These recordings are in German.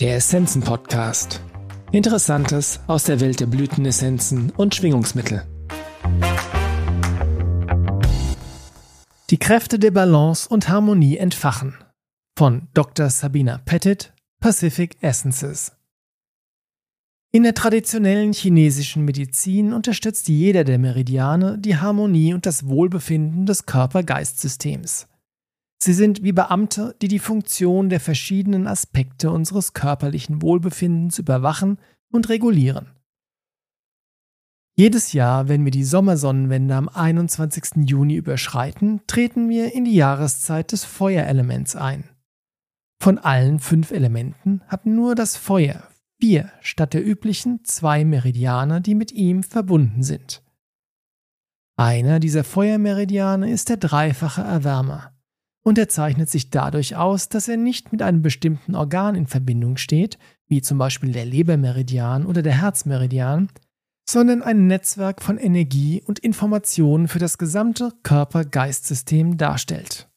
Der Essenzen Podcast. Interessantes aus der Welt der Blütenessenzen und Schwingungsmittel. Die Kräfte der Balance und Harmonie entfachen. Von Dr. Sabina Pettit, Pacific Essences. In der traditionellen chinesischen Medizin unterstützt jeder der Meridiane die Harmonie und das Wohlbefinden des Körper-Geist-Systems. Sie sind wie Beamte, die die Funktion der verschiedenen Aspekte unseres körperlichen Wohlbefindens überwachen und regulieren. Jedes Jahr, wenn wir die Sommersonnenwende am 21. Juni überschreiten, treten wir in die Jahreszeit des Feuerelements ein. Von allen fünf Elementen hat nur das Feuer vier statt der üblichen zwei Meridiane, die mit ihm verbunden sind. Einer dieser Feuermeridiane ist der dreifache Erwärmer und er zeichnet sich dadurch aus, dass er nicht mit einem bestimmten Organ in Verbindung steht, wie zum Beispiel der Lebermeridian oder der Herzmeridian, sondern ein Netzwerk von Energie und Informationen für das gesamte Körper-Geist-System darstellt.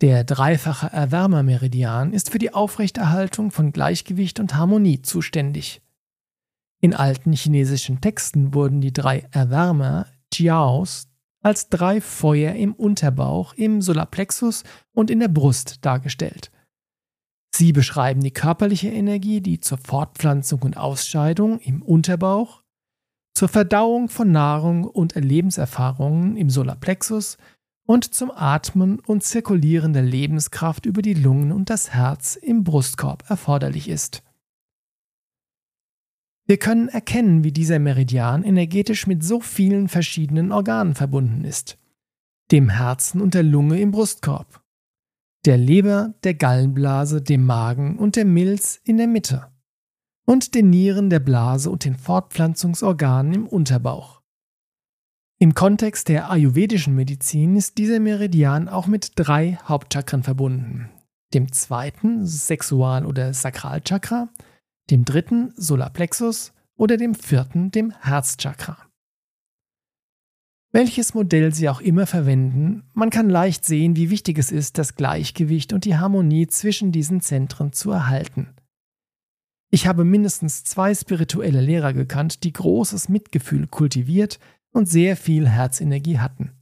Der dreifache Erwärmermeridian ist für die Aufrechterhaltung von Gleichgewicht und Harmonie zuständig. In alten chinesischen Texten wurden die drei Erwärmer, Jiaos, als drei Feuer im Unterbauch, im Solarplexus und in der Brust dargestellt. Sie beschreiben die körperliche Energie, die zur Fortpflanzung und Ausscheidung im Unterbauch, zur Verdauung von Nahrung und Lebenserfahrungen im Solarplexus und zum Atmen und Zirkulieren der Lebenskraft über die Lungen und das Herz im Brustkorb erforderlich ist. Wir können erkennen, wie dieser Meridian energetisch mit so vielen verschiedenen Organen verbunden ist. Dem Herzen und der Lunge im Brustkorb, der Leber, der Gallenblase, dem Magen und der Milz in der Mitte und den Nieren, der Blase und den Fortpflanzungsorganen im Unterbauch. Im Kontext der ayurvedischen Medizin ist dieser Meridian auch mit drei Hauptchakren verbunden. Dem zweiten Sexual- oder Sakralchakra, dem dritten Solarplexus oder dem vierten dem Herzchakra. Welches Modell Sie auch immer verwenden, man kann leicht sehen, wie wichtig es ist, das Gleichgewicht und die Harmonie zwischen diesen Zentren zu erhalten. Ich habe mindestens zwei spirituelle Lehrer gekannt, die großes Mitgefühl kultiviert und sehr viel Herzenergie hatten.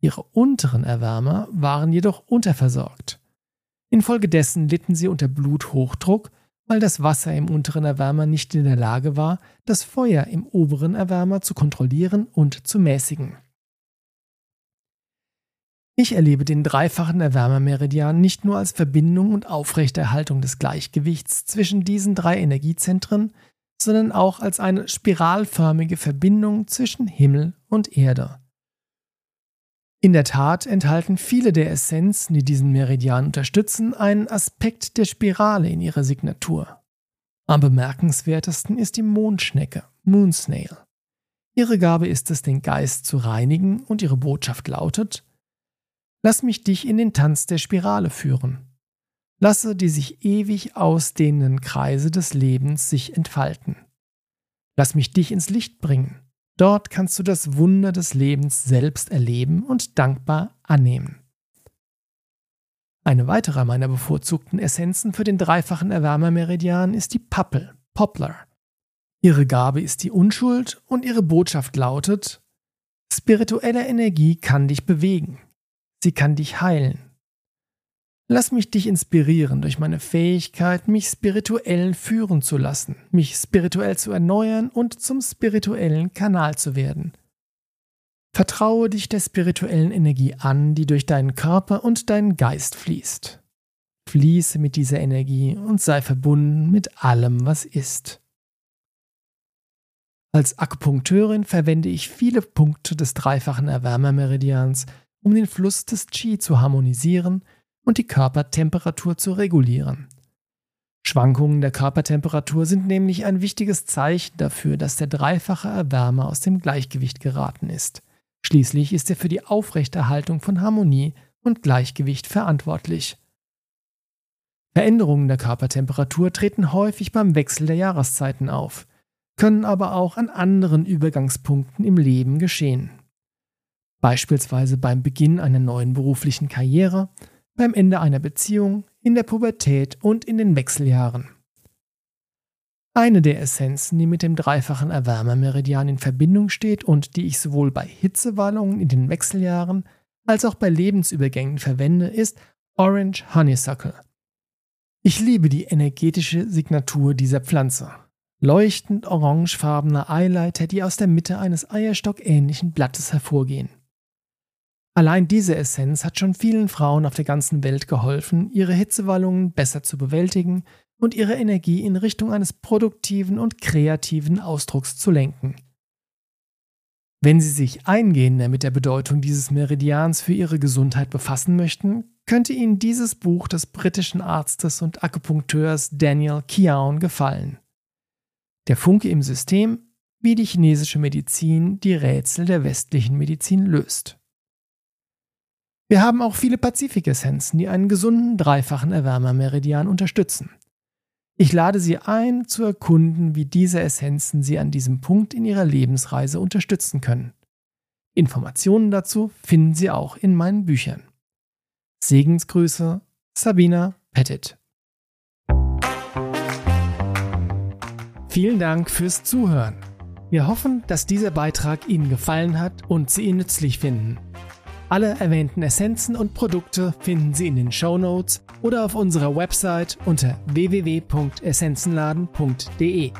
Ihre unteren Erwärmer waren jedoch unterversorgt. Infolgedessen litten sie unter Bluthochdruck weil das Wasser im unteren Erwärmer nicht in der Lage war, das Feuer im oberen Erwärmer zu kontrollieren und zu mäßigen. Ich erlebe den dreifachen Erwärmermeridian nicht nur als Verbindung und Aufrechterhaltung des Gleichgewichts zwischen diesen drei Energiezentren, sondern auch als eine spiralförmige Verbindung zwischen Himmel und Erde. In der Tat enthalten viele der Essenzen, die diesen Meridian unterstützen, einen Aspekt der Spirale in ihrer Signatur. Am bemerkenswertesten ist die Mondschnecke, Moonsnail. Ihre Gabe ist es, den Geist zu reinigen und ihre Botschaft lautet, Lass mich dich in den Tanz der Spirale führen. Lasse die sich ewig ausdehnenden Kreise des Lebens sich entfalten. Lass mich dich ins Licht bringen. Dort kannst du das Wunder des Lebens selbst erleben und dankbar annehmen. Eine weitere meiner bevorzugten Essenzen für den dreifachen Erwärmermeridian ist die Pappel, Poplar. Ihre Gabe ist die Unschuld und ihre Botschaft lautet, spirituelle Energie kann dich bewegen. Sie kann dich heilen. Lass mich dich inspirieren durch meine Fähigkeit, mich spirituell führen zu lassen, mich spirituell zu erneuern und zum spirituellen Kanal zu werden. Vertraue dich der spirituellen Energie an, die durch deinen Körper und deinen Geist fließt. Fließe mit dieser Energie und sei verbunden mit allem, was ist. Als Akupunkteurin verwende ich viele Punkte des dreifachen Erwärmermeridians, um den Fluss des Qi zu harmonisieren und die Körpertemperatur zu regulieren. Schwankungen der Körpertemperatur sind nämlich ein wichtiges Zeichen dafür, dass der dreifache Erwärmer aus dem Gleichgewicht geraten ist. Schließlich ist er für die Aufrechterhaltung von Harmonie und Gleichgewicht verantwortlich. Veränderungen der Körpertemperatur treten häufig beim Wechsel der Jahreszeiten auf, können aber auch an anderen Übergangspunkten im Leben geschehen. Beispielsweise beim Beginn einer neuen beruflichen Karriere, beim Ende einer Beziehung, in der Pubertät und in den Wechseljahren. Eine der Essenzen, die mit dem dreifachen Erwärmermeridian in Verbindung steht und die ich sowohl bei Hitzewallungen in den Wechseljahren als auch bei Lebensübergängen verwende, ist Orange Honeysuckle. Ich liebe die energetische Signatur dieser Pflanze. Leuchtend orangefarbene Eileiter, die aus der Mitte eines Eierstock-ähnlichen Blattes hervorgehen. Allein diese Essenz hat schon vielen Frauen auf der ganzen Welt geholfen, ihre Hitzewallungen besser zu bewältigen und ihre Energie in Richtung eines produktiven und kreativen Ausdrucks zu lenken. Wenn Sie sich eingehender mit der Bedeutung dieses Meridians für Ihre Gesundheit befassen möchten, könnte Ihnen dieses Buch des britischen Arztes und Akupunkteurs Daniel Kiaun gefallen. Der Funke im System, wie die chinesische Medizin die Rätsel der westlichen Medizin löst. Wir haben auch viele Pazifik-Essenzen, die einen gesunden dreifachen Erwärmermeridian unterstützen. Ich lade Sie ein, zu erkunden, wie diese Essenzen Sie an diesem Punkt in Ihrer Lebensreise unterstützen können. Informationen dazu finden Sie auch in meinen Büchern. Segensgrüße, Sabina Pettit. Vielen Dank fürs Zuhören. Wir hoffen, dass dieser Beitrag Ihnen gefallen hat und Sie ihn nützlich finden. Alle erwähnten Essenzen und Produkte finden Sie in den Show Notes oder auf unserer Website unter www.essenzenladen.de.